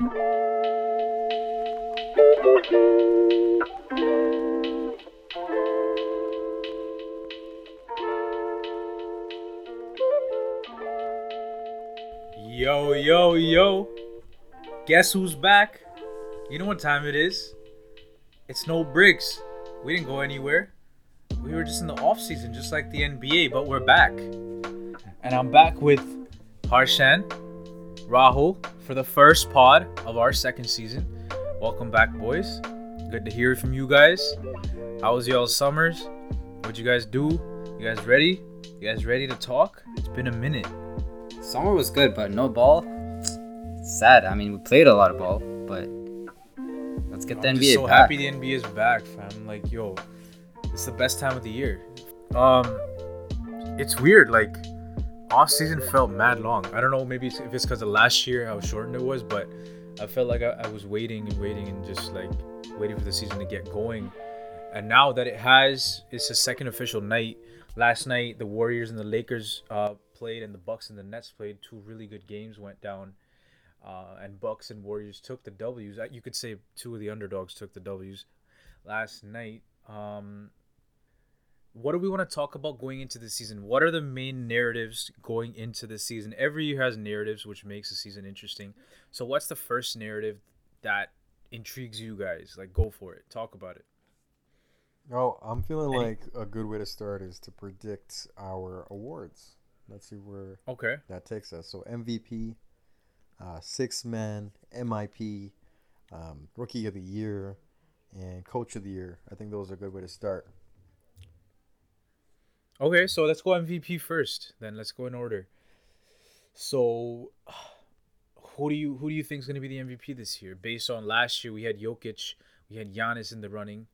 Yo, yo, yo. Guess who's back? You know what time it is? It's no bricks. We didn't go anywhere. We were just in the off season, just like the NBA, but we're back. And I'm back with Harshan, Rahul for the first pod of our second season. Welcome back, boys. Good to hear from you guys. How was y'all's summers? What'd you guys do? You guys ready? You guys ready to talk? It's been a minute. Summer was good, but no ball. Sad. I mean, we played a lot of ball, but let's get the I'm NBA so back. happy the NBA is back, fam. Like, yo, it's the best time of the year. Um, it's weird. Like, off season felt mad long. I don't know, maybe if it's because of last year how shortened it was, but I felt like I, I was waiting and waiting and just like waiting for the season to get going. And now that it has, it's the second official night. Last night, the Warriors and the Lakers uh, played, and the Bucks and the Nets played. Two really good games went down, uh, and Bucks and Warriors took the W's. You could say two of the underdogs took the W's last night. Um, what do we want to talk about going into the season? What are the main narratives going into the season? Every year has narratives, which makes the season interesting. So, what's the first narrative that intrigues you guys? Like, go for it. Talk about it. Oh, I'm feeling Any- like a good way to start is to predict our awards. Let's see where Okay. that takes us. So MVP, uh, six man, MIP, um, Rookie of the Year, and Coach of the Year. I think those are a good way to start. Okay, so let's go MVP first. Then let's go in order. So, who do you who do you think is going to be the MVP this year? Based on last year, we had Jokic, we had Giannis in the running,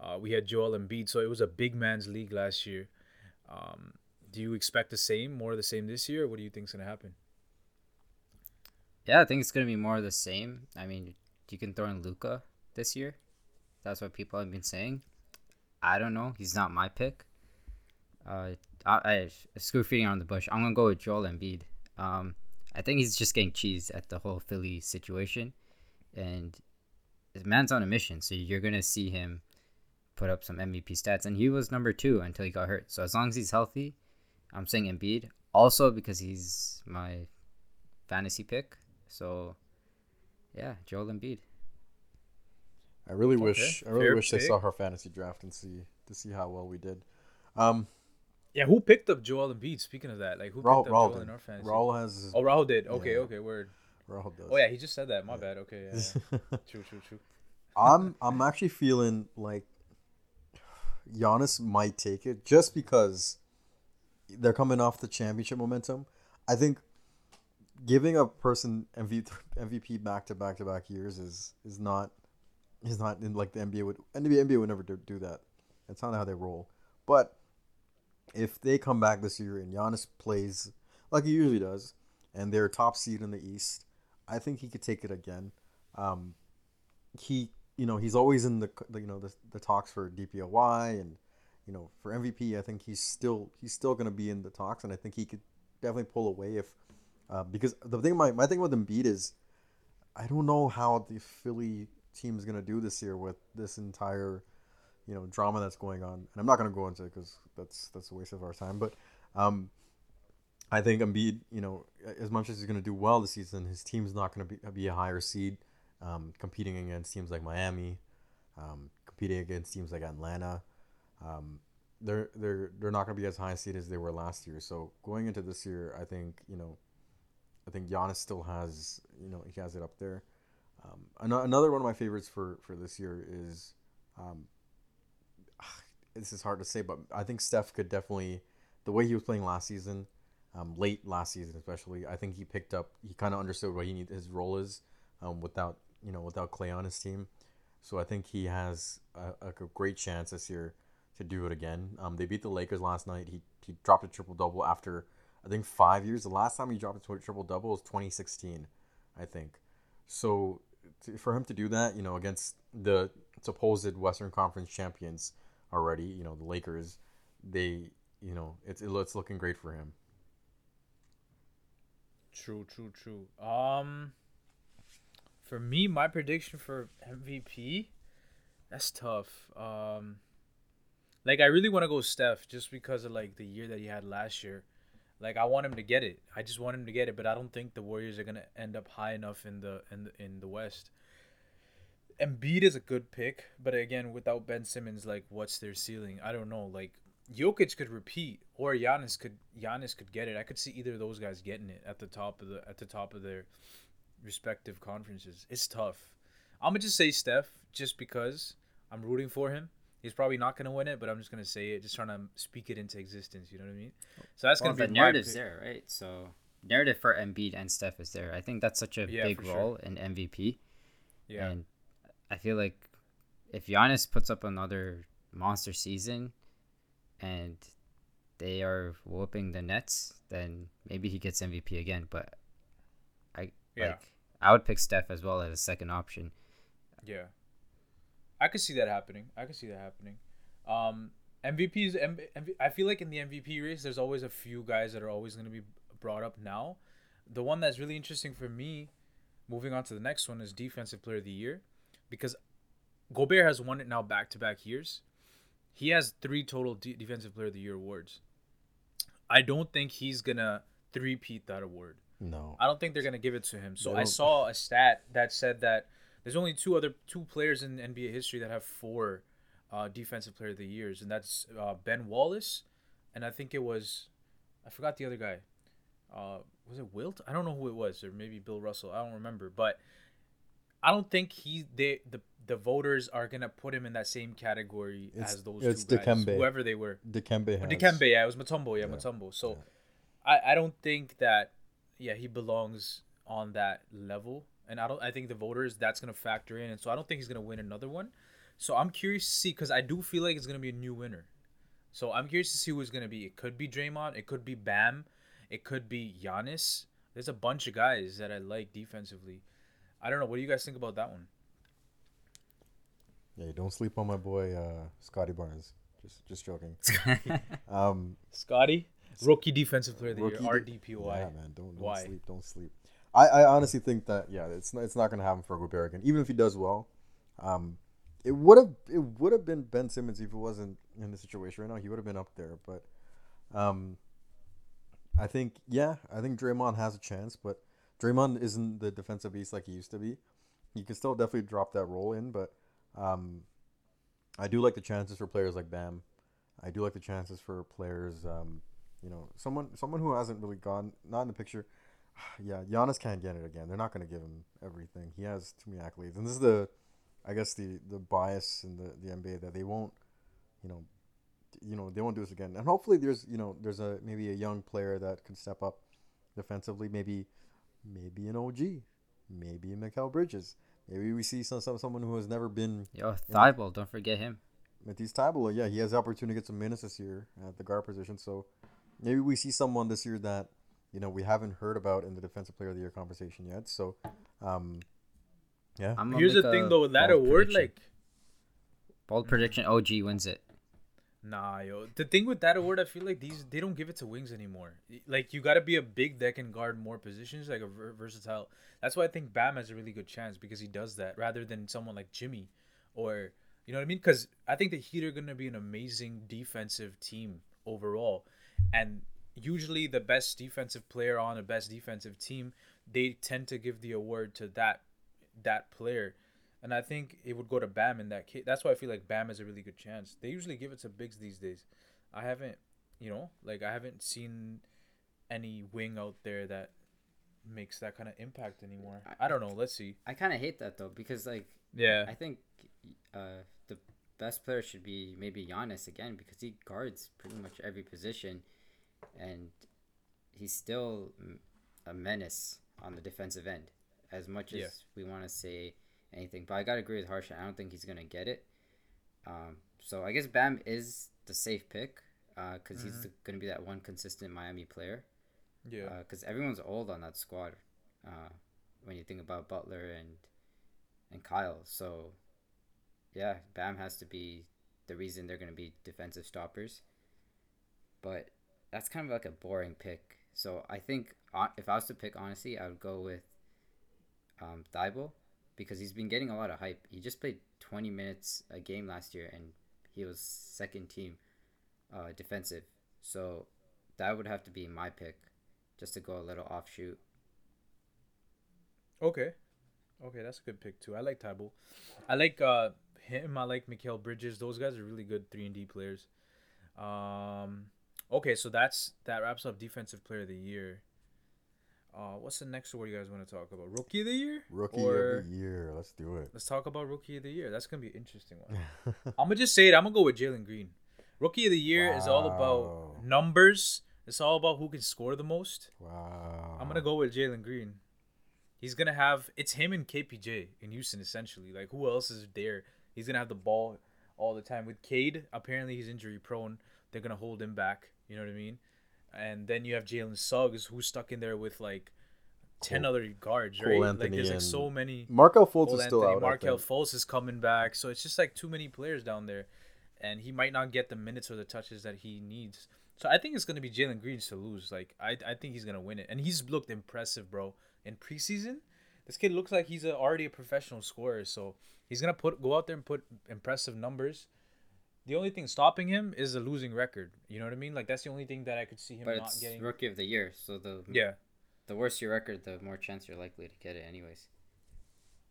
uh, we had Joel Embiid. So it was a big man's league last year. Um, do you expect the same, more of the same this year? What do you think is going to happen? Yeah, I think it's gonna be more of the same. I mean, you can throw in Luka this year. That's what people have been saying. I don't know. He's not my pick. Uh, I, I screw feeding on the bush. I'm gonna go with Joel Embiid. Um, I think he's just getting cheesed at the whole Philly situation, and the man's on a mission. So you're gonna see him put up some MVP stats, and he was number two until he got hurt. So as long as he's healthy, I'm saying Embiid. Also because he's my fantasy pick. So, yeah, Joel Embiid. I really Okay, wish I really fair wish they saw our fantasy draft and see to see how well we did. Um, Yeah, who picked up Joel Embiid? Speaking of that, like who Rahul, picked up Rahul Joel in our fantasy? Rahul has. Oh, Rahul did. Okay, Yeah. okay, word. Rahul does. Oh yeah, he just said that. My Yeah. bad. Okay, yeah, true, true, true. I'm I'm actually feeling like Giannis might take it just because they're coming off the championship momentum. I think giving a person MV, MVP back to back to back years is is not is not in like the NBA would NBA NBA would never do, do that. It's not how they roll. But if they come back this year and Giannis plays like he usually does, and they're top seed in the East, I think he could take it again. Um, he you know he's always in the, you know the, the talks for DPOY and you know for MVP I think he's still he's still going to be in the talks and I think he could definitely pull away if uh, because the thing my, my thing with Embiid is I don't know how the Philly team is going to do this year with this entire you know drama that's going on and I'm not going to go into it because that's that's a waste of our time but um I think Embiid you know as much as he's going to do well this season his team's not going to be, be a higher seed um, competing against teams like Miami, um, competing against teams like Atlanta. Um, they're they're they're not going to be as high seed as they were last year. So going into this year, I think you know, I think Giannis still has you know he has it up there. Um, another one of my favorites for for this year is, um, this is hard to say, but I think Steph could definitely the way he was playing last season. Um, late last season, especially, I think he picked up. He kind of understood what he need his role is, um, without you know without Klay on his team. So I think he has a, a great chance this year to do it again. Um, they beat the Lakers last night. He he dropped a triple double after I think five years. The last time he dropped a triple double was 2016, I think. So to, for him to do that, you know, against the supposed Western Conference champions already, you know, the Lakers, they you know it's it's looking great for him. True, true, true. Um, For me, my prediction for MVP, that's tough. Um, like I really want to go Steph just because of like the year that he had last year. Like I want him to get it. I just want him to get it, but I don't think the Warriors are gonna end up high enough in the in the in the West. Embiid is a good pick, but again, without Ben Simmons, like what's their ceiling? I don't know. Like Jokic could repeat, or Giannis could Giannis could get it. I could see either of those guys getting it at the top of the at the top of their respective conferences. It's tough. I'm gonna just say Steph, just because I'm rooting for him. He's probably not gonna win it, but I'm just gonna say it, just trying to speak it into existence. You know what I mean? So that's Well, gonna the be my narrative's there, right? So narrative for Embiid and Steph is there. I think that's such a Yeah, big for sure. role in MVP. Yeah, And I feel like if Giannis puts up another monster season and they are whooping the Nets, then maybe he gets MVP again. But I Yeah. like I would pick Steph as well as a second option. yeah. I could see that happening. I could see that happening. Um, MVPs. M- MV, I feel like in the MVP race, there's always a few guys that are always going to be brought up now. The one that's really interesting for me, moving on to the next one, is Defensive Player of the Year, because Gobert has won it now back to back years. He has three total D- Defensive Player of the Year awards. I don't think he's gonna three-peat that award. No. I don't think they're gonna give it to him. So I saw a stat that said that there's only two other two players in NBA history that have four uh, defensive player of the years, and that's uh, Ben Wallace, and I think it was I forgot the other guy. Uh, was it Wilt? I don't know who it was, or maybe Bill Russell. I don't remember, but I don't think he they the the voters are gonna put him in that same category It's- as those it's two guys, whoever they were. Dikembe has. Dikembe, yeah, it was Mutombo, yeah, Yeah, Mutombo. So yeah. I, I don't think that yeah, he belongs on that level. And I don't I think the voters that's gonna factor in and so I don't think he's gonna win another one. So I'm curious to see because I do feel like it's gonna be a new winner. So I'm curious to see who's gonna be. It could be Draymond, it could be Bam, it could be Giannis. There's a bunch of guys that I like defensively. I don't know. What do you guys think about that one? Yeah, don't sleep on my boy uh, Scottie Barnes. Just just joking. Um, Scottie, rookie defensive player of the rookie year, de- RDPY. Yeah, man, don't, don't sleep, don't sleep. I, I honestly think that yeah, it's not, it's not gonna happen for Gobert again. Even if he does well, um, it would have it would have been Ben Simmons if he wasn't in the situation right now. He would have been up there, but um, I think yeah, I think Draymond has a chance, but Draymond isn't the defensive beast like he used to be. He can still definitely drop that role in, but um, I do like the chances for players like Bam. I do like the chances for players, um, you know, someone someone who hasn't really gone not in the picture. Yeah, Giannis can't get it again. They're not going to give him everything. He has too many accolades, and this is the, I guess the the bias in the the NBA that they won't, you know, you know they won't do this again. And hopefully there's you know there's a maybe a young player that can step up defensively. Maybe maybe an OG, maybe a Mikal Bridges. Maybe we see some, some someone who has never been Yo, Thybulle, don't forget him. Matisse Thybulle, yeah, he has the opportunity to get some minutes this year at the guard position. So maybe we see someone this year that you know we haven't heard about in the defensive player of the year conversation yet. So, um, yeah, I'm Here's the thing though, with that bold award, prediction. like bold prediction, OG wins it. Nah, yo. The thing with that award, I feel like these they don't give it to wings anymore. Like you got to be a big that can guard more positions, like a ver- versatile. That's why I think Bam has a really good chance because he does that rather than someone like Jimmy, or you know what I mean. Because I think the Heat are gonna be an amazing defensive team overall, and usually the best defensive player on a best defensive team, they tend to give the award to that that player. And I think it would go to Bam in that case. That's why I feel like Bam has a really good chance. They usually give it to bigs these days. I haven't, you know, like I haven't seen any wing out there that makes that kind of impact anymore. I don't know. Let's see. I kind of hate that though because like Yeah. I think uh, the best player should be maybe Giannis again because he guards pretty much every position, and he's still a menace on the defensive end. As much as Yeah. we want to say anything, but I gotta agree with Harsha. I don't think he's gonna get it. Um, so I guess Bam is the safe pick because he's the, gonna be that one consistent Miami player. Yeah. because everyone's old on that squad. Uh, when you think about Butler and and Kyle, so yeah, Bam has to be the reason they're to be defensive stoppers. But that's kind of like a boring pick. So I think uh, if I was to pick, honestly, I would go with um, Thybulle because he's been getting a lot of hype. He just played 20 minutes a game last year, and he was second team uh, defensive. So that would have to be my pick, just to go a little offshoot. Okay. Okay, that's a good pick too. I like Thybulle. I like uh him. I like Mikal Bridges. Those guys are really good three and D players. Um, okay, so that's that wraps up defensive player of the year. Uh, what's the next award you guys want to talk about? Rookie of the year? Rookie Or- of the year. Let's do it. Let's talk about rookie of the year. That's gonna be an interesting one. I'm gonna just say it. I'm gonna go with Jalen Green. Rookie of the year is all about numbers. It's all about who can score the most. wow. I'm gonna go with Jalen Green. He's gonna have it's him and KPJ in Houston essentially. Like who else is there? He's gonna have the ball all the time. With Cade, apparently he's injury prone. They're gonna hold him back. You know what I mean? And then you have Jalen Suggs, who's stuck in there with like ten Cole- other guards, Cole right? like Anthony there's like so many. Markelle Fultz Cole is still Anthony, out. Markelle. Fultz is coming back, so it's just like too many players down there, and he might not get the minutes or the touches that he needs. So I think it's gonna be Jalen Green's to lose. Like I, I think he's gonna win it, and he's looked impressive, bro. In preseason, this kid looks like he's a, already a professional scorer. So he's gonna put go out there and put impressive numbers. The only thing stopping him is a losing record. You know what I mean? Like that's the only thing that I could see him But not it's getting. rookie of the year, so the Yeah. the worse your record, the more chance you're likely to get it, anyways.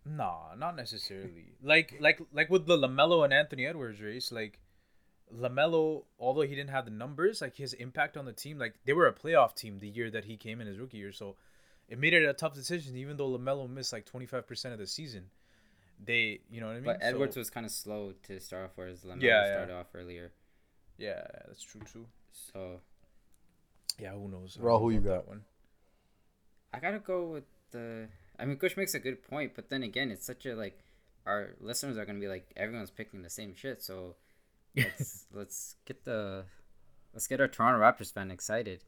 Nah, not necessarily. like like like with the Lamelo and Anthony Edwards race, like Lamelo, although he didn't have the numbers, like his impact on the team, like they were a playoff team the year that he came in his rookie year, so it made it a tough decision. Even though Lamelo missed like twenty five percent of the season, they, you know what I mean. But Edwards So- was kind of slow to start off, whereas Lamelo Yeah, yeah. started off earlier. yeah, that's true too. So Yeah, who knows? Rahul, who you got? that one? I gotta go with the. I mean, Kush makes a good point, but then again, it's such a like. Our listeners are gonna be like, everyone's picking the same shit, so let's let's get the let's get our Toronto Raptors fan excited.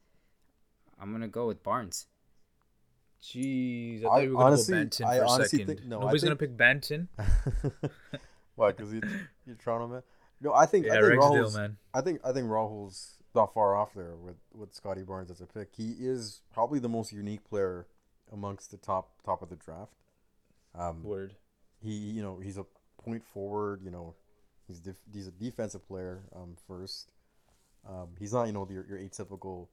I'm gonna go with Barnes. Jeez, I I thought you were gonna honestly- go Banton I honestly second. think- no, Nobody's think- gonna pick Banton. Why? Because you you're Toronto man. No, I think Yeah, I think Rahul's, man. I think I think Rahul's not far off there with with Scottie Barnes as a pick. He is probably the most unique player amongst the top top of the draft. Um, Word. he you know he's a point forward. You know, he's def- he's a defensive player. Um, first, um, he's not you know your your atypical.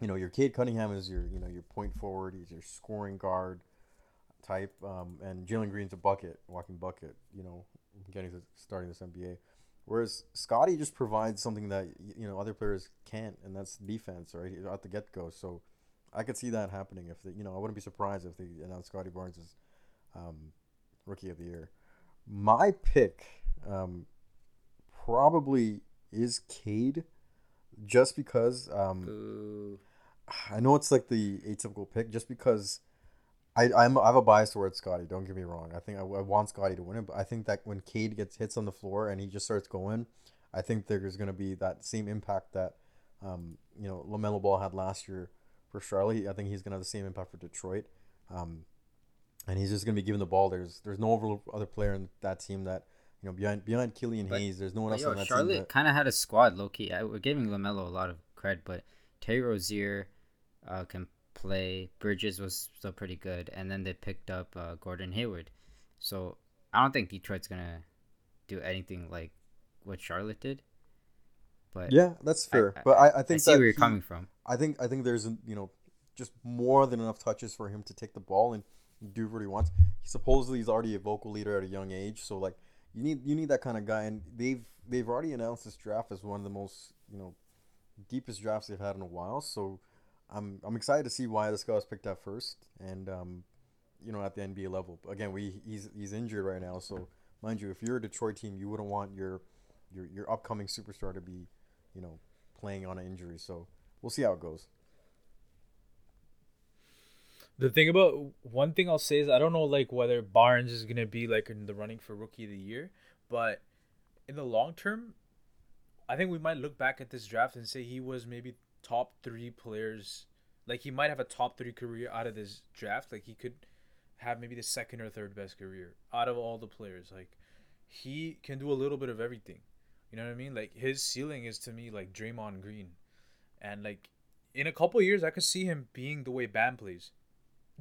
You know, your Cade Cunningham is your you know your point forward. He's your scoring guard type. Um, and Jalen Green's a bucket, walking bucket. You know, getting to starting this NBA. Whereas Scottie just provides something that you know other players can't, and that's defense, right? At the get go. So I could see that happening if they, you know, I wouldn't be surprised if they announced Scottie Barnes as um, rookie of the year. My pick um, probably is Cade, just because um. I know it's like the atypical pick, just because I I'm, I have a bias towards Scottie. Don't get me wrong. I think I, I want Scottie to win it, but I think that when Cade gets hits on the floor and he just starts going, I think there's going to be that same impact that um, you know Lamelo Ball had last year for Charlotte. I think he's going to have the same impact for Detroit. Um, and he's just going to be given the ball. There's there's no other- player in that team that you know behind behind Killian But- Hayes. There's no one else yo, on that team. Charlotte kind of had a squad, low key. I, we're giving Lamelo a lot of credit, but Terry Rozier uh, can play. Bridges was still pretty good, and then they picked up uh, Gordon Hayward. So I don't think Detroit's gonna do anything like what Charlotte did. But yeah, that's fair. I- but I, I think I see where you're he- coming from. I think I think there's you know just more than enough touches for him to take the ball and do what he wants. He supposedly he's already a vocal leader at a young age, so like you need you need that kind of guy. And they've they've already announced this draft as one of the most you know deepest drafts they've had in a while. So I'm I'm excited to see why this guy was picked up first, and um, you know at the NBA level. Again, we he's he's injured right now, so mind you, if you're a Detroit team, you wouldn't want your your your upcoming superstar to be you know playing on an injury. So we'll see how it goes. The thing about one thing I'll say is I don't know like whether Barnes is gonna be like in the running for rookie of the year, but in the long term, I think we might look back at this draft and say he was maybe top three players. Like he might have a top three career out of this draft. Like he could have maybe the second or third best career out of all the players. Like he can do a little bit of everything. You know what I mean? Like his ceiling is to me like Draymond Green, and like in a couple years I could see him being the way Bam plays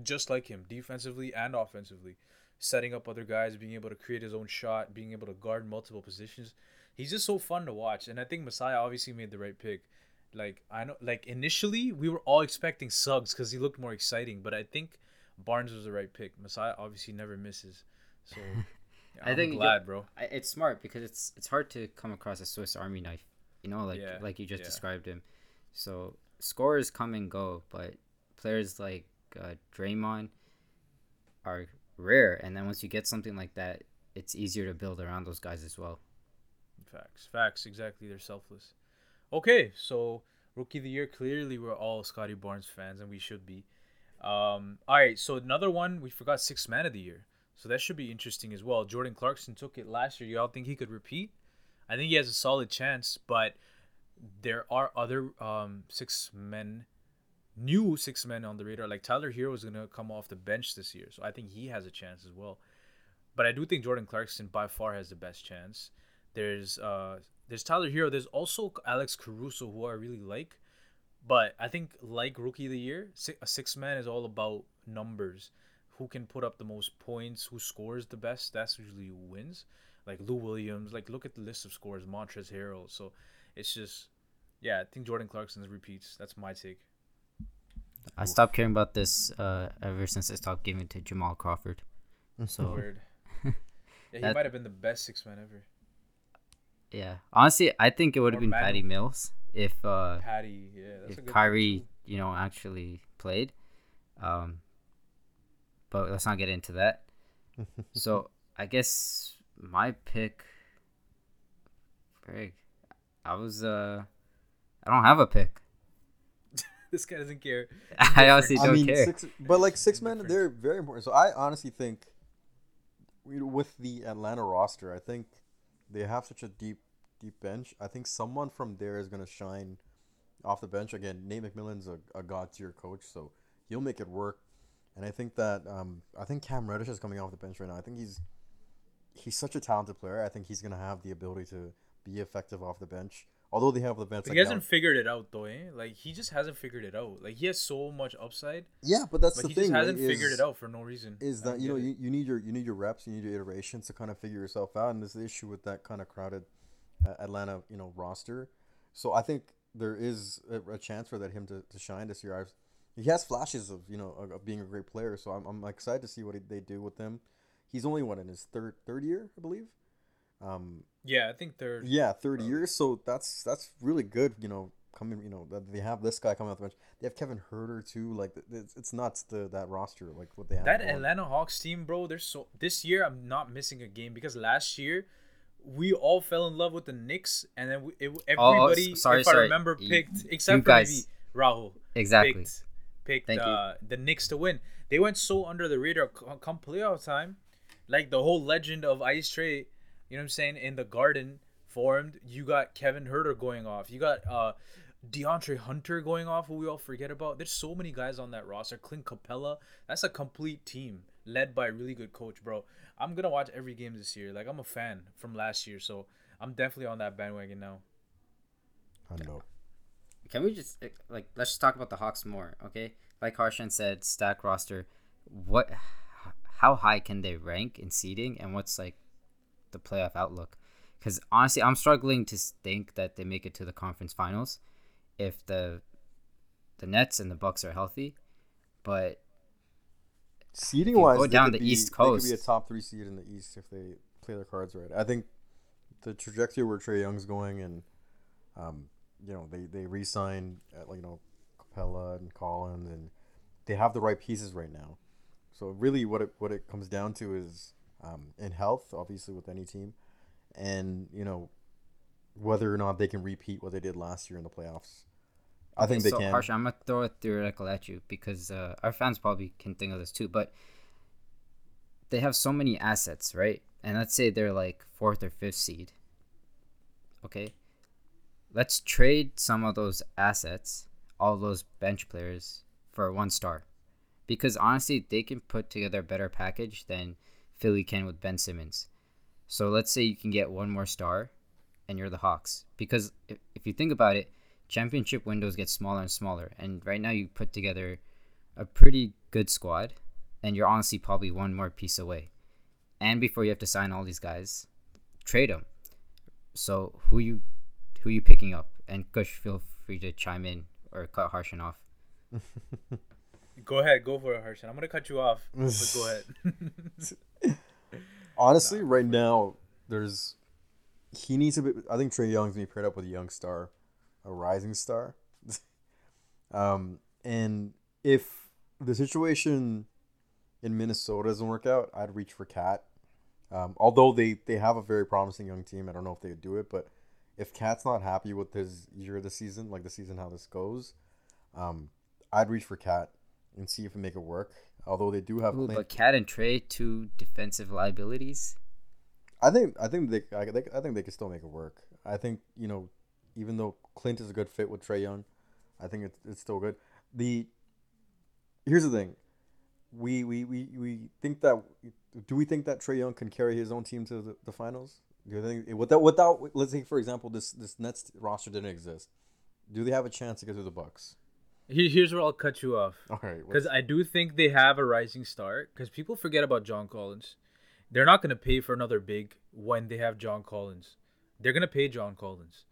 just like him defensively and offensively. setting up other guys, being able to create his own shot, being able to guard multiple positions. He's just so fun to watch, and I think Masai obviously made the right pick. Like I know, like initially we were all expecting Suggs because he looked more exciting, but I think Barnes was the right pick. Masai obviously never misses, so I I'm think glad, bro. It's smart because it's it's hard to come across a Swiss Army knife, you know, like Yeah, like you just yeah. described him. So scorers come and go, but players like uh, Draymond are rare. And then once you get something like that, it's easier to build around those guys as well. Facts, facts. Exactly, they're selfless. Okay, so rookie of the year. Clearly, we're all Scottie Barnes fans, and we should be. Um, all right, so another one we forgot six man of the year. So that should be interesting as well. Jordan Clarkson took it last year. Y'all think he could repeat? I think he has a solid chance, but there are other um, six men, new six men on the radar. Like Tyler Herro is gonna come off the bench this year, so I think he has a chance as well. But I do think Jordan Clarkson by far has the best chance. There's uh there's Tyler Herro. There's also Alex Caruso, who I really like. But I think like rookie of the year, a six man is all about numbers. Who can put up the most points? Who scores the best? That's usually who wins. Like Lou Williams. Like look at the list of scores. Montrezl Harrell. So it's just, yeah. I think Jordan Clarkson repeats. That's my take. I stopped caring about this uh, ever since I stopped giving it to Jamal Crawford. So Word. yeah, he That- might have been the best six man ever. Yeah, honestly, I think it would have been Manu. Patty Mills if uh, Patty. Yeah, that's a if good Kyrie, too. you know, actually played. Um, but let's not get into that. so I guess my pick, Greg, I was uh, I don't have a pick. this guy doesn't care. I honestly don't mean, care. six, but like six men, they're very important. So I honestly think, with the Atlanta roster, I think they have such a deep, deep bench. I think someone from there is gonna shine off the bench again. Nate McMillan's a, a god tier coach, so he'll make it work. And I think that um, I think Cam Reddish is coming off the bench right now. I think he's he's such a talented player. I think he's gonna have the ability to be effective off the bench. Although they have the bench, like he hasn't figured it out though, eh? Like he just hasn't figured it out. Like he has so much upside, yeah, but that's but the he thing. just hasn't right, figured is- it out for no reason. is that you know you, you need your you need your reps, you need your iterations to kind of figure yourself out, and there's the issue with that kind of crowded Atlanta you know roster. So I think there is a, a chance for that him to, to shine this year. I've, he has flashes of you know of, being a great player, so I'm, I'm excited to see what they do with him. He's only one in his third third year, I believe. Um, yeah, I think they're yeah, third Probably. year. So that's that's really good. You know, coming. You know that they have this guy coming off the bench. They have Kevin Huerter too. Like it's, it's nuts the that roster like what they have. that. Atlanta Hawks team, bro. They're so this year. I'm not missing a game because last year we all fell in love with the Knicks, and then we, it, Oh, oh, everybody, s- sorry, if I remember, picked you except for guys- maybe Rahul. Exactly. picked, picked you. uh, the Knicks to win. They went so under the radar come playoff time. Like the whole legend of Ice Trae, you know what I'm saying, in the garden formed. You got Kevin Huerter going off. You got uh DeAndre Hunter going off, who we all forget about. There's so many guys on that roster. Clint Capela. That's a complete team led by a really good coach, bro. I'm gonna watch every game this year. Like I'm a fan from last year, so I'm definitely on that bandwagon now. I know. Can we just eh, like let's just talk about the Hawks more, okay? Like Harshan said, stack roster. What, how high can they rank in seeding, and what's like the playoff outlook? Because honestly, I'm struggling to think that they make it to the conference finals if the the Nets and the Bucks are healthy. But Seeding wise, go down the be, East They could be a top three seed in the East if they play their cards right. I think the trajectory where Trae Young's going, and um, you know they they re-sign uh, like you know Capela and Collins, and they have the right pieces right now. So really, what it what it comes down to is um, in health, obviously with any team, and you know whether or not they can repeat what they did last year in the playoffs. I think they so can. Harshan, I'm gonna throw a theoretical at you because uh, our fans probably can think of this too, but they have so many assets, right? And let's say they're like fourth or fifth seed. Okay, let's trade some of those assets, all those bench players, for one star, because honestly, they can put together a better package than Philly can with Ben Simmons. So let's say you can get one more star, and you're the Hawks, because if, if you think about it championship windows get smaller and smaller and right now you put together a pretty good squad and you're honestly probably one more piece away and before you have to sign all these guys, trade them. So who you who you picking up? And Kush, feel free to chime in or cut Harshan off. Go ahead, go for it, Harshan. I'm gonna cut you off. But go ahead. Honestly, right now, there's he needs to be. I think Trae Young's gonna be paired up with a young star, a rising star. um, and if the situation in Minnesota doesn't work out, I'd reach for KAT. Um, although they they have a very promising young team, I don't know if they would do it, but if KAT's not happy with his year this season, like the season how this goes, um, I'd reach for KAT and see if we make it work. Although they do have, Ooh, Clint- but KAT and Trae, two defensive liabilities. I think I think they I, they, I think they can still make it work. I think you know, even though Clint is a good fit with Trae Young, I think it's, it's still good. The here's the thing, we we, we we think that do we think that Trae Young can carry his own team to the, the finals? Do you think without without let's say for example this this Nets roster didn't exist, do they have a chance to get through the Bucks? Here's where I'll cut you off. Okay, Because I do think they have a rising star. Because people forget about John Collins. They're not going to pay for another big when they have John Collins. They're going to pay John Collins.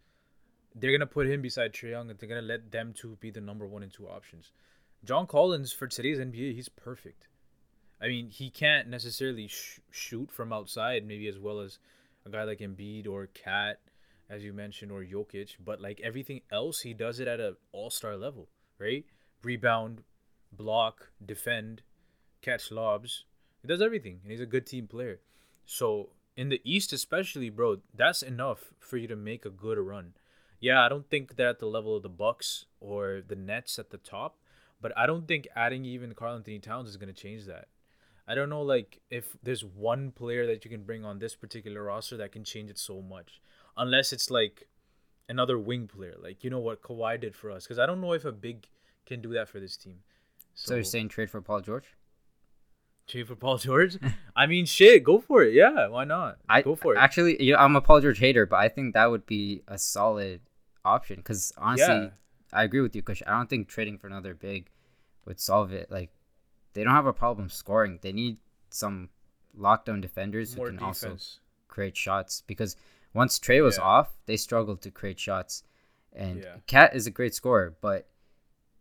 They're to put him beside Trae Young and they're to let them two be the number one and two options. John Collins, for today's NBA, he's perfect. I mean, he can't necessarily sh- shoot from outside, maybe as well as a guy like Embiid or KAT, as you mentioned, or Jokic. But like everything else, he does it at an all star level, right? Rebound, block, defend, catch lobs. He does everything, and he's a good team player. So in the East, especially, bro, that's enough for you to make a good run. Yeah, I don't think they're at the level of the Bucks or the Nets at the top, but I don't think adding even Karl-Anthony Towns is gonna change that. I don't know, like if there's one player that you can bring on this particular roster that can change it so much, unless it's like another wing player, like you know what Kawhi did for us. Because I don't know if a big can do that for this team. So, you're saying trade for Paul George? Trade for Paul George? I mean, shit, go for it. Yeah, why not? I go for it. Actually, yeah, I'm a Paul George hater, but I think that would be a solid option because honestly, Yeah. I agree with you, Kush. I don't think trading for another big would solve it. Like, they don't have a problem scoring. They need some lockdown defenders More who can also create shots because once Trae was Yeah. off, they struggled to create shots. And Yeah. Is a great scorer, but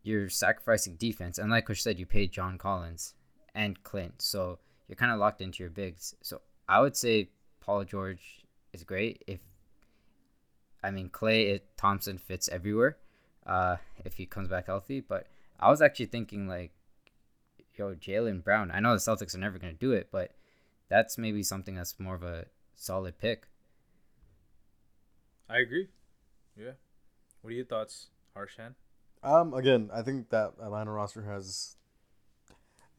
you're sacrificing defense. And like Kush said, you paid John Collins and Clint, so you're kind of locked into your bigs. So I would say Paul George is great. If I mean Klay it, Thompson fits everywhere, uh, if he comes back healthy. But I was actually thinking like, yo, Jaylen Brown. I know the Celtics are never gonna do it, but that's maybe something that's more of a solid pick. I agree. Yeah. What are your thoughts, Harshan? Um, again, I think that Atlanta roster has.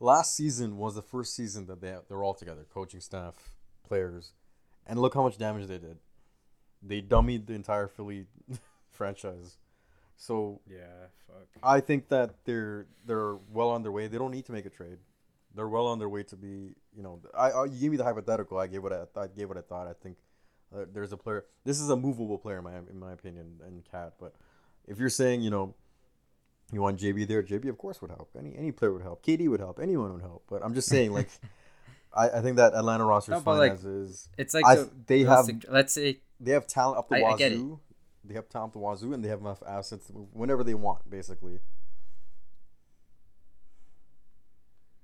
Last season was the first season that they they're all together, coaching staff, players, and look how much damage they did. They dummied the entire Philly franchise. So Yeah, fuck. I think that they're they're well on their way. They don't need to make a trade. They're well on their way to be. You know, I, I you gave me the hypothetical. I gave what I, I gave what I thought. I think uh, there's a player. This is a movable player, in my in my opinion, and KAT. But if you're saying you know, you want JB there, JB of course would help. Any any player would help. KD would help. Anyone would help. But I'm just saying, like, I, I think that Atlanta roster No, fine like, as is. It's like I- the they have- let's say They have talent up the I- I wazoo. get it. They have talent up the wazoo, and they have enough assets whenever they want, basically.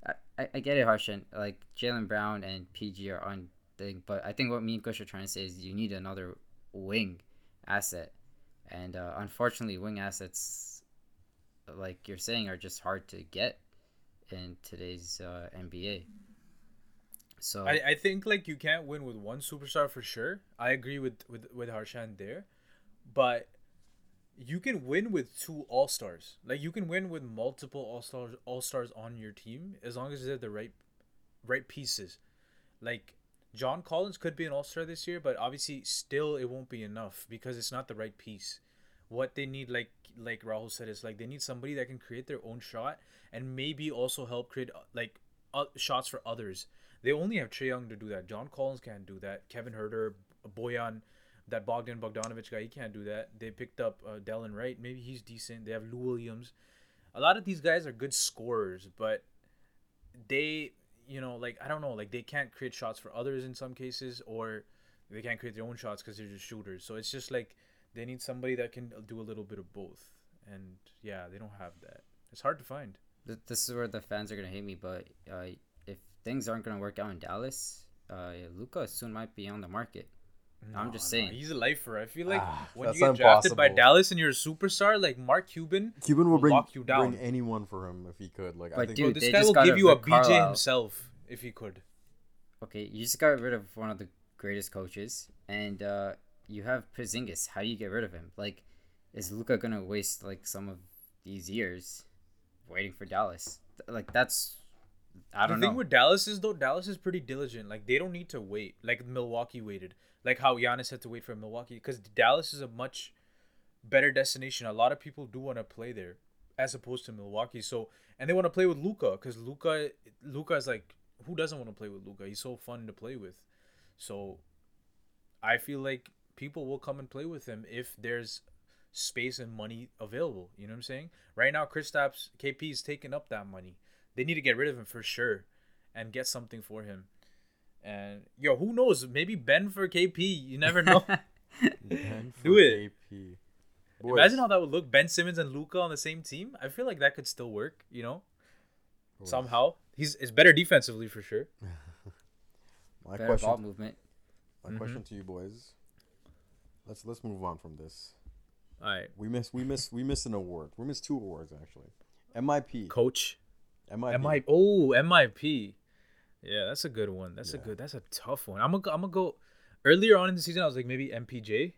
I, I- I get it, Harshan. Like Jaylen Brown and PG are on thing, but I think what me and Kush are trying to say is you need another wing asset, and uh, unfortunately, wing assets, like you're saying, are just hard to get in today's uh, NBA. So I, I think like you can't win with one superstar for sure. I agree with with with Harshan there, but you can win with two all stars. Like you can win with multiple all stars all stars on your team as long as they're the right right pieces. Like John Collins could be an all star this year, but obviously still it won't be enough because it's not the right piece. What they need, like like Rahul said, is like they need somebody that can create their own shot and maybe also help create like uh, shots for others. They only have Trae Young to do that. John Collins can't do that. Kevin Huerter, Boyan, that Bogdan Bogdanovich guy, he can't do that. They picked up uh, Wright. Maybe he's decent. They have Lou Williams. A lot of these guys are good scorers, but they, you know, like I don't know, like they can't create shots for others in some cases, or they can't create their own shots because they're just shooters. So it's just like they need somebody that can do a little bit of both. And yeah, they don't have that. It's hard to find. This is where the fans are gonna hate me, but uh, things aren't gonna work out in Dallas, uh, Luka soon might be on the market. I'm just No, no, saying. he's a lifer. I feel like Ah, when you get drafted by. Dallas and you're a superstar, like Mark Cuban, Cuban will will bring lock you down. bring anyone for him if he could. Like I But think bro, Dude, this guy will give you a BJ Carlisle. himself if he could. Okay, you just got rid of one of the greatest coaches, and uh, you have Porzingis. How do you get rid of him? Like, is Luka gonna waste like some of these years waiting for Dallas? Like that's I don't thing know. with Dallas is though, Dallas is pretty diligent. Like they don't need to wait. Like Milwaukee waited. Like how Giannis had to wait for Milwaukee because Dallas is a much better destination. A lot of people do want to play there as opposed to Milwaukee. So and they want to play with Luka because Luka Luka is like who doesn't want to play with Luka? He's so fun to play with. So I feel like people will come and play with him if there's space and money available. You know what I'm saying? Right now, Kristaps KP is taking up that money. They need to get rid of him for sure, and get something for him. And yo, who knows? Maybe Ben for KP. You never know. Ben Do it. KP. Imagine how that would look. Ben Simmons and Luka on the same team. I feel like that could still work. You know, Boys. somehow he's is better defensively for sure. My Better ball question. movement. My Mhm. question to you boys. Let's let's move on from this. All right, We miss we miss we missed an award. We missed two awards actually. MIP. coach. MIP. MIP. Oh, MIP. Yeah, that's a good one. That's a good. That's a tough one. I'm gonna I'm gonna go. Earlier on in the season, I was like maybe MPJ,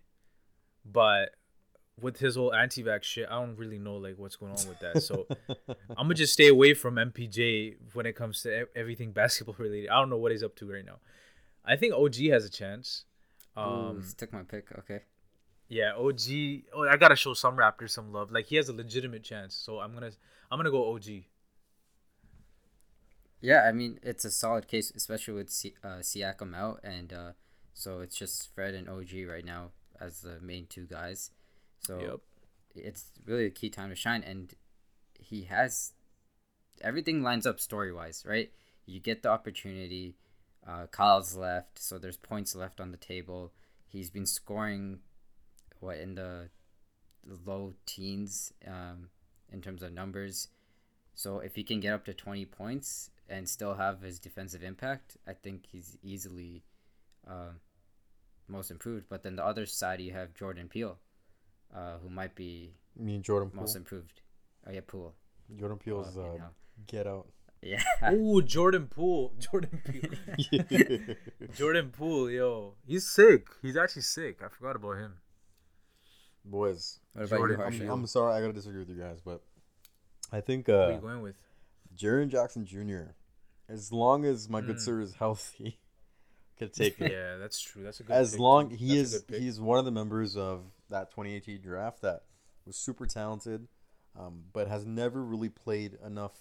but with his whole anti-vax shit, I don't really know like what's going on with that. So I'm gonna just stay away from MPJ when it comes to everything basketball related. I don't know what he's up to right now. I think OG has a chance. Ooh, Um, he took my pick. Okay. yeah, OG. Oh, I gotta show some Raptors some love. Like he has a legitimate chance. So I'm gonna I'm gonna go OG. Yeah, I mean it's a solid case, especially with Si- uh, Siakam out, and uh, so it's just Fred and OG right now as the main two guys. So Yep. it's really a key time to shine, and he has everything lines up story wise, right? You get the opportunity. Uh, Kyle's left, so there's points left on the table. He's been scoring, what in the low teens, um, in terms of numbers. So if he can get up to 20 points and still have his defensive impact, I think he's easily uh, most improved. But then the other side, you have Jordan Peele, uh, who might be Me and Jordan Poole. most improved. Oh yeah, Poole. Jordan Peele's Fucking uh, hell. get out. Yeah. Oh, Jordan Poole. Jordan Poole. Jordan Poole, yo. He's sick. He's actually sick. I forgot about him. Boys. Jordan you, I'm, I'm sorry I gotta disagree with you guys, but I think What are uh you going with? Jaren Jackson Jr. As long as my good Mm. sir is healthy, could take it. Yeah, that's true. That's a good as pick, long too. he That's a is good pick. he's one of the members of that 2018 draft that was super talented um, but has never really played enough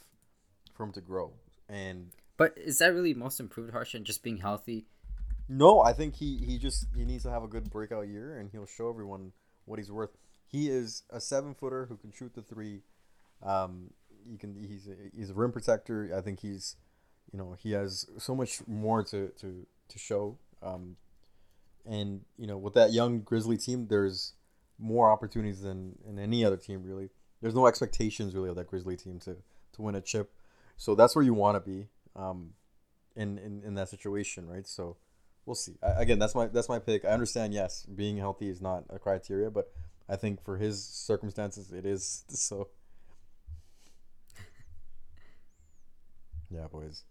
for him to grow and But is that really most improved, Harsha, and just being healthy? no i think he he just he needs to have a good breakout year and he'll show everyone what he's worth he is a seven footer who can shoot the three um he can he's a, he's a rim protector i think he's you know he has so much more to to to show. Um and you know with that young grizzly team there's more opportunities than in any other team really. There's no expectations really of that grizzly team to to win a chip. So that's where you want to be um in, in in that situation right? So we'll see. I, again that's my that's my pick. I understand yes being healthy is not a criteria but i think for his circumstances it is. So yeah boys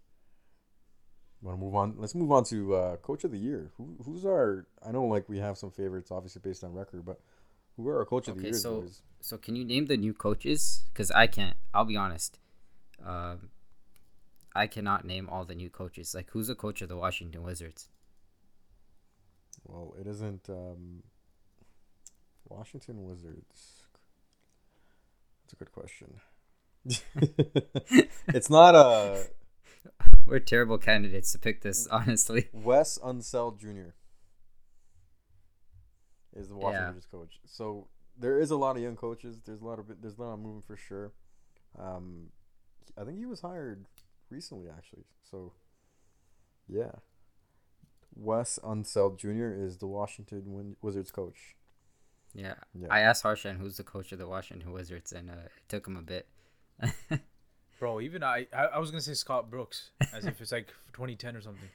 want to move on let's move on to uh coach of the year who who's our i know like we have some favorites obviously based on record but who are our coach of the Okay, year so- boys So can you name the new coaches? Because I can't. I'll be honest. Um, I cannot name all the new coaches. Like, who's the coach of the Washington Wizards? well it isn't um washington wizards that's a good question it's not a We're terrible candidates to pick this, honestly. Wes Unseld Jr. is the Washington Yeah. Wizards coach. So there is a lot of young coaches. There's a lot of there's a lot of movement for sure. Um, I think he was hired recently, actually. So Yeah. Wes Unseld Jr. is the Washington Wizards coach. Yeah. Yeah. I asked Harshan who's the coach of the Washington Wizards, and uh, it took him a bit. Bro, even I, I, I was gonna say Scott Brooks, as if it's like 2010 or something,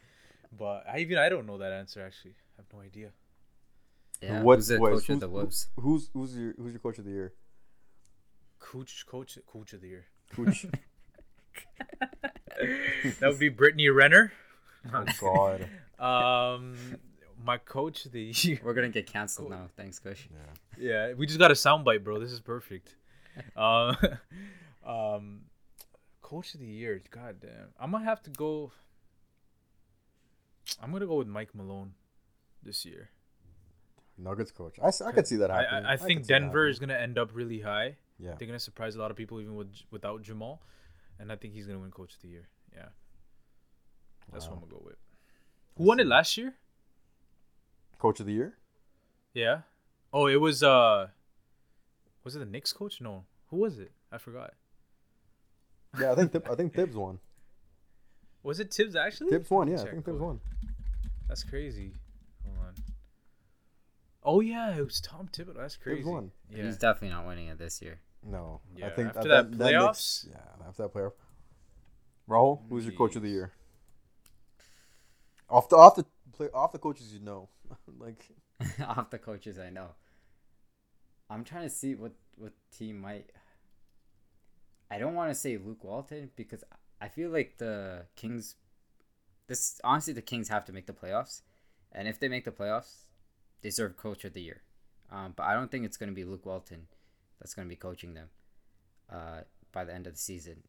but I even I don't know that answer actually. I have no idea. yeah. What- who's the wait, coach who's- of the Wolves? Who's who's your who's your coach of the year? Coach, coach, coach of the year. Coach. That would be Brittany Renner. oh God. Um, my coach of the year. We're gonna get canceled now. Thanks, Kush. Yeah. Yeah, we just got a soundbite, bro. This is perfect. Uh, um, coach of the year. God damn. I'm gonna have to go. I'm gonna go with Mike Malone this year. Nuggets coach. I, I could see that I, happening. I, I could think Denver is gonna end up really high. Yeah. They're gonna surprise a lot of people even with without Jamal, and I think he's gonna win coach of the year. Yeah, that's what I'm gonna go with. Who won it last year? Coach of the year? Yeah. Oh, it was uh, was it the Knicks coach? No, who was it? I forgot. Yeah, I think Thib- I think Thibs won. Was it Thibs actually? Thibs won. Yeah, I think Thibs won. That's crazy. Hold on. Oh yeah, it was Tom Thibodeau. That's crazy. Thibs won. Yeah. He's definitely not winning it this year. No, Yeah, I think after that, that that playoffs? Knicks- yeah, after that playoff. Rahul, who's your coach of the Jeez. year? Off the off the play off the coaches you know, like Off the coaches I know. I'm trying to see what what team might. I don't want to say Luke Walton because I feel like the Kings. This honestly, the Kings have to make the playoffs, and if they make the playoffs, they deserve Coach of the Year. Um, but I don't think it's going to be Luke Walton that's going to be coaching them uh, by the end of the season.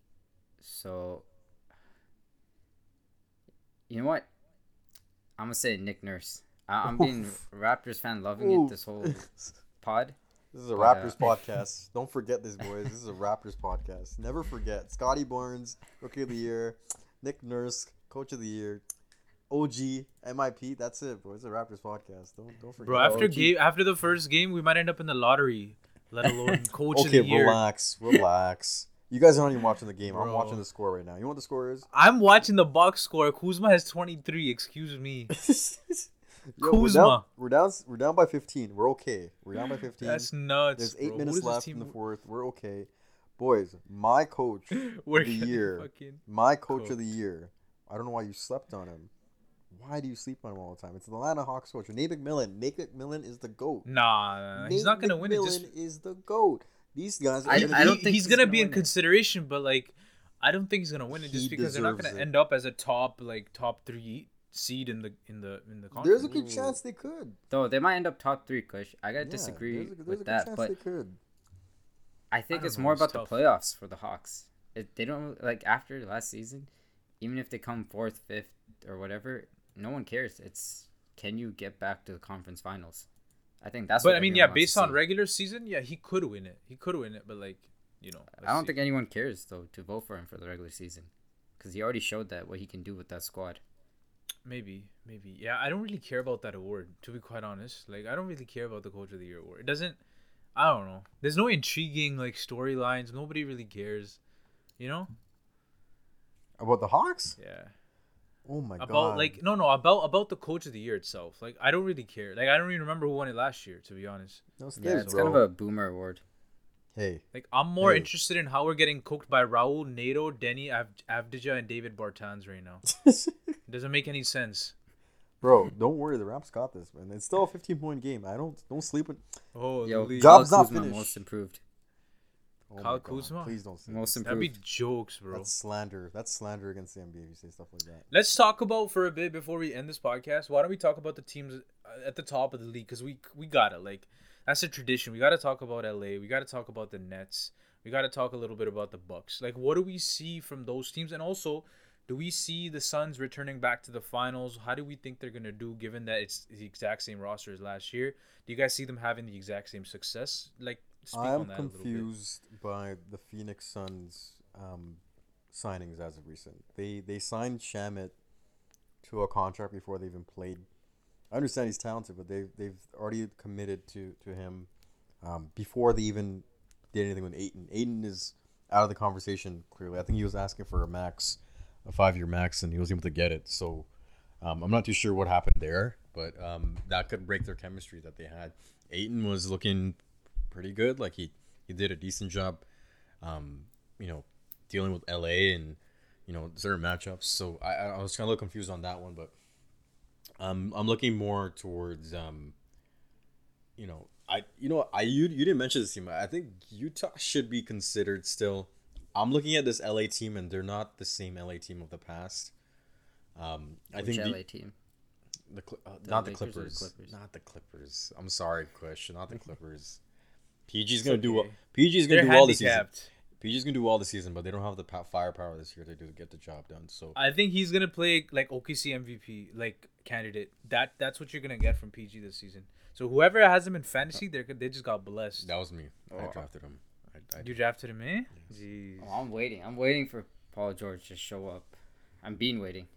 So, you know what? I'm gonna say Nick Nurse. I- I'm being Raptors fan, loving Oof. it this whole pod. This is a But, Raptors podcast. Don't forget this, boys. This is a Raptors podcast. Never forget. Scottie Barnes, Rookie of the Year. Nick Nurse, Coach of the Year. OG, MIP. That's it, boys. It's a Raptors podcast. Don't don't forget. Bro, after OG. game after the first game, we might end up in the lottery. Let alone coach Okay, of the year. Okay, relax, relax. You guys aren't even watching the game. I'm watching the score right now. You know what the score is? I'm watching the box score. Kuzma has 23. Excuse me. Yo, we're Kuzma. down, we're down. We're down by 15. We're okay. We're down by 15. That's nuts. There's eight bro. Minutes does this left in the fourth. We're okay, boys. My coach, We're the year. my coach of the year. I don't know why you slept on him. Why do you sleep on him all the time? It's the Atlanta Hawks coach, Nate McMillan. Nate McMillan is the goat. Nah, nah, nah, he's Nate not gonna win it. Just McMillan is the goat. These guys. Are I- gonna I don't he- think he's, he's gonna, gonna be in win it. consideration, but like, I don't think he's gonna win it just He because they're not gonna it. end up as a top like top three seed in the in the in the conference. There's a good Ooh. chance they could. Though they might end up top three, Kush. I gotta Yeah, disagree there's a, there's a with good that, but they could. I think I it's know, more it's about tough. the playoffs for the Hawks. It, they don't like after last season, even if they come fourth, fifth, or whatever, no one cares. It's can you get back to the conference finals? I think that's. but what I mean, yeah, based on see. regular season, yeah, he could win it. He could win it, but like, you know, I don't let's think anyone cares though to vote for him for the regular season, because he already showed that what he can do with that squad. Maybe, maybe, yeah. I don't really care about that award, to be quite honest. Like, I don't really care about the Coach of the Year award. It doesn't. I don't know. There's no intriguing like storylines. Nobody really cares. You know? About the Hawks? Yeah. Oh my about god! About like no no about about the coach of the year itself like i don't really care like i don't even remember who won it last year to be honest no Yeah, it's bro. kind of a boomer award. Hey. like i'm more Hey. interested in how we're getting cooked by Raul Neto Deni Av- avdija and Davis Bertans right now it doesn't make any sense Bro, don't worry. The Raps got this, man. It's still a 15 point game. I don't don't sleep with. oh Yo, Job's Kyle not Kuzma, finished. most improved. Oh Kyle my Kuzma? Please don't say Most this. that'd be jokes bro That's slander. That's slander against the NBA. if You say stuff like that. let's talk about for a bit before we end this podcast why don't we talk about the teams uh, at the top of the league because we we got it like that's a tradition. We got to talk about la we got to talk about the nets. We got to talk a little bit about the bucks. Like what do we see from those teams? And also do we see the suns returning back to the finals? How do we think they're going to do given that it's the exact same roster as last year? Do you guys see them having the exact same success? Like speak I'm on that a little bit. confused by the Phoenix Suns um, signings as of recent. They they signed Shamet to a contract before they even played. I understand he's talented, but they've they've already committed to to him um, before they even did anything with Ayton. Ayton is out of the conversation clearly. I think he was asking for a max, a five year max, and he was able to get it. So Um, I'm not too sure what happened there, but um, that could break their chemistry that they had. Ayton was looking pretty good. Like he, he did a decent job, um, you know, dealing with LA and you know certain matchups. So I, I was kind of a little confused on that one, but um, I'm looking more towards um, you know, I you know I you you didn't mention this team. I think Utah should be considered still. I'm looking at this LA team, and they're not the same LA team of the past. Um, I Which think LA the, team? the, uh, The not the Lakers or the Clippers. Clippers? not the Clippers. I'm sorry, Quish, not the Clippers. PG's gonna do well. okay. PG's gonna They're do all this season. handicapped. PG's gonna do all the season, but they don't have the firepower this year to do get the job done. So I think he's gonna play like OKC MVP like candidate. That that's what you're gonna get from PG this season. So whoever has him in fantasy, they're good- they just got blessed. that was me. I Oh. drafted him. I, I, You drafted him, eh? Jeez. Oh, I'm waiting. I'm waiting for Paul George to show up. I'm being waiting.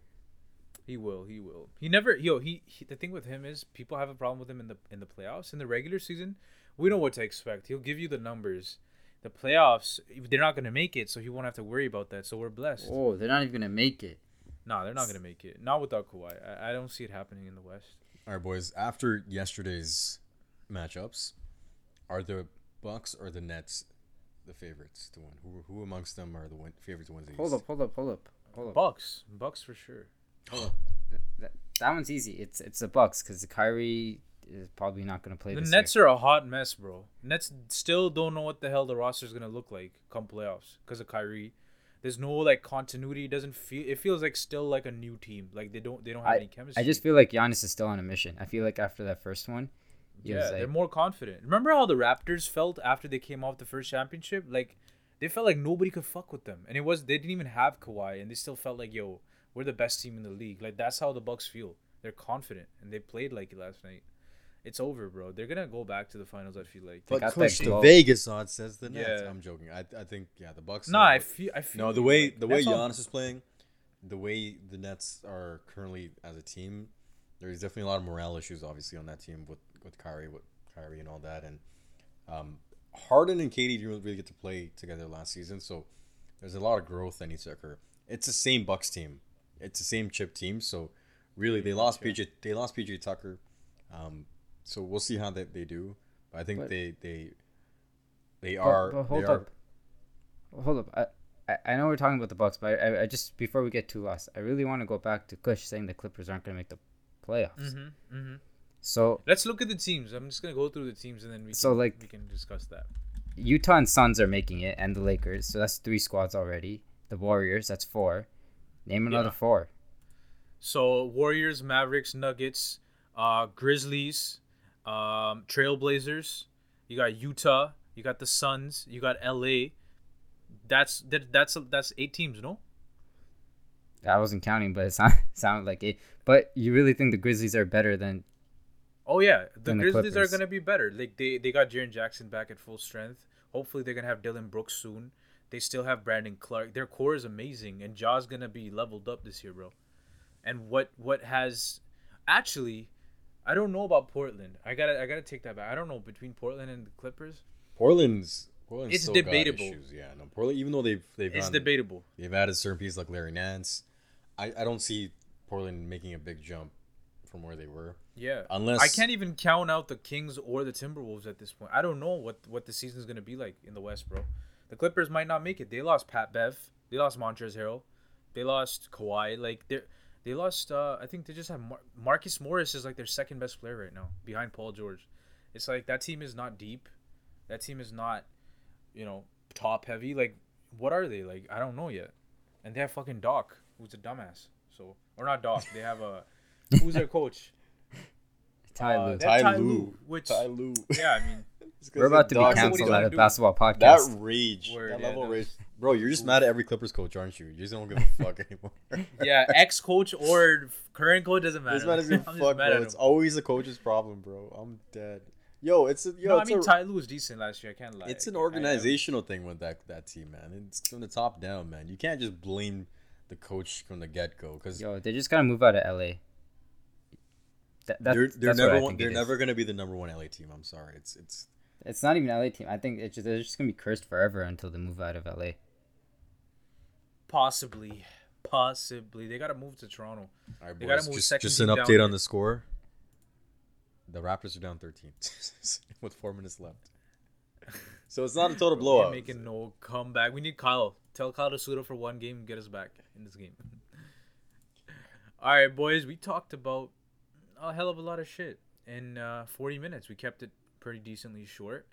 He will. He will. He never. Yo. He, he. The thing with him is people have a problem with him in the in the playoffs. In the regular season, we know what to expect. He'll give you the numbers. The playoffs, they're not gonna make it, so he won't have to worry about that. So we're blessed. Oh, they're not even gonna make it. No, they're not gonna make it. Not without Kawhi. I, I don't see it happening in the West. all right, boys. After yesterday's matchups, are the Bucks or the Nets the favorites to win? Who who amongst them are the win- favorites to win the Hold East? up, hold up, hold up, hold up. Bucks. Bucks for sure. That, that one's easy. It's it's the Bucks because Kyrie is probably not gonna play. The this Nets year. are a hot mess, bro. Nets still don't know what the hell the roster is gonna look like come playoffs because of Kyrie. There's no like continuity. It doesn't feel. It feels like still like a new team. Like they don't. They don't have I, any chemistry. I just feel like Giannis is still on a mission. I feel like after that first one, yeah, was they're more confident. Remember how the Raptors felt after they came off the first championship? Like they felt like nobody could fuck with them, and it was they didn't even have Kawhi, and they still felt like yo, we're the best team in the league. Like that's how the Bucks feel. They're confident, and they played like it last night. It's over, bro. They're gonna go back to the finals. I feel like. They But that the. Vegas odds says the Nets. Yeah. I'm joking. I, I think yeah, the Bucks. Nah, I feel. I feel. No, the way the way all- Giannis is playing, the way the Nets are currently as a team, there's definitely a lot of morale issues, obviously, on that team with with Kyrie, with Kyrie and all that, and um, Harden and Katie didn't really get to play together last season, so there's a lot of growth that needs to occur. It's the same Bucks team, it's the same chip team, so really they lost PJ, they lost PJ Tucker, um, so we'll see how they, they do. But I think But- they they they But- are. but hold they are up, hold up. I, I I know we're talking about the Bucks, but I, I just before we get too lost, I really want to go back to Kush saying the Clippers aren't gonna make the playoffs. Mhm, mhm. So Let's look at the teams. I'm just gonna go through the teams and then we. So, can, like- we can discuss that. Utah and Suns are making it, and the Lakers. So that's three squads already. The Warriors, that's four. Name another Yeah. four. So Warriors, Mavericks, Nuggets, uh, Grizzlies, um, Trailblazers. You got Utah. You got the Suns. You got LA. That's that, that's that's eight teams, no? I wasn't counting, but it sound, sounded like it. But you really think the Grizzlies are better than? Oh yeah, the Than the Grizzlies are gonna be better. Like they they got Jaren Jackson back at full strength. Hopefully they're gonna have Dillon Brooks soon. They still have Brandon Clarke. Their core is amazing, and Ja's gonna be leveled up this year, bro. And what what has actually, I don't know about Portland. I gotta I gotta take that back. I don't know between Portland and the Clippers. Portland's Portland's It's debatable. issues. Yeah, no, Portland. Even though they've they've It's gone- debatable. they've added certain pieces like Larry Nance, I, I don't see Portland making a big jump from where they were. Yeah. Unless I can't even count out the Kings or the Timberwolves at this point. I don't know what what the season's gonna be like in the West, bro. The Clippers might not make it. They lost Pat Bev. They lost Montrezl Harrell. They lost Kawhi. Like they they lost. Uh, I think they just have Mar- Marcus Morris is like their second best player right now behind Paul George. It's like that team is not deep. That team is not, you know, top heavy. Like what are they? Like I don't know yet. And they have fucking Doc, who's a dumbass. So or not Doc. They have a who's their coach? Ty Uh, Lue. Ty Ty Lue. Lue, which Ty Lue. yeah, I mean, We're about to be canceled canceled at a do? basketball podcast. That rage, Word, that yeah, level of that rage, was- bro. You're just mad at every Clippers coach, aren't you? You just don't give a fuck anymore. yeah, ex coach or current coach doesn't matter. This man doesn't give a I'm fuck, just mad bro. at It's him. always the coach's problem, bro. I'm dead. Yo, it's a yo, no, I mean a, Ty Lue was decent last year. I can't lie. it's an I- I- organizational thing with that that team, man. It's from the top down, man. You can't just blame the coach from the get go because Yo, they just gotta move out of LA. That, that, they're they're that's what I never one, they're it is. never gonna be the number one LA team. I'm sorry. It's it's It's not even LA team. I think it's just, they're just gonna be cursed forever until they move out of LA. Possibly, Possibly. They gotta move to Toronto. All right, They gotta boys, move just, second just an team down update on there. the score. The Raptors are down 13 with four minutes left. So it's not a total We're blowout. making no comeback. We need Kyle. Tell Kyle to suit up for one game and get us back in this game. All right, boys. We talked about a hell of a lot of shit in uh, 40 minutes. We kept it pretty decently short.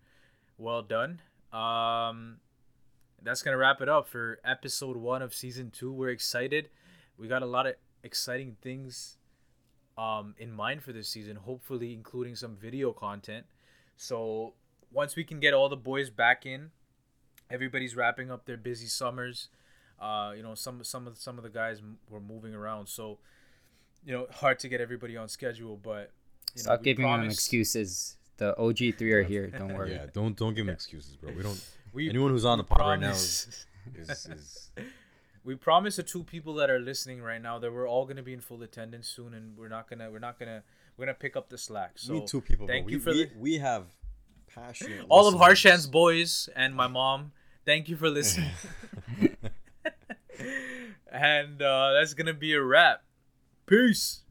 Well done. Um, that's gonna wrap it up for episode one of season two. We're excited. We got a lot of exciting things um, in mind for this season. Hopefully, including some video content. So once we can get all the boys back in, everybody's wrapping up their busy summers. Uh, you know, some some of some of the guys m- were moving around, so you know, hard to get everybody on schedule. But you know, Stop we giving them excuses. The OG three are here. Don't worry. Yeah, don't don't give them excuses, bro. We don't. We anyone who's on the pod right now is, is, is we promise the two people that are listening right now that we're all gonna be in full attendance soon, and we're not gonna we're not gonna we're gonna pick up the slack. So we two people. thank you we, for we, the- we have passion all of listeners. Harshan's boys and my mom. Thank you for listening. and uh, that's gonna be a wrap. Peace.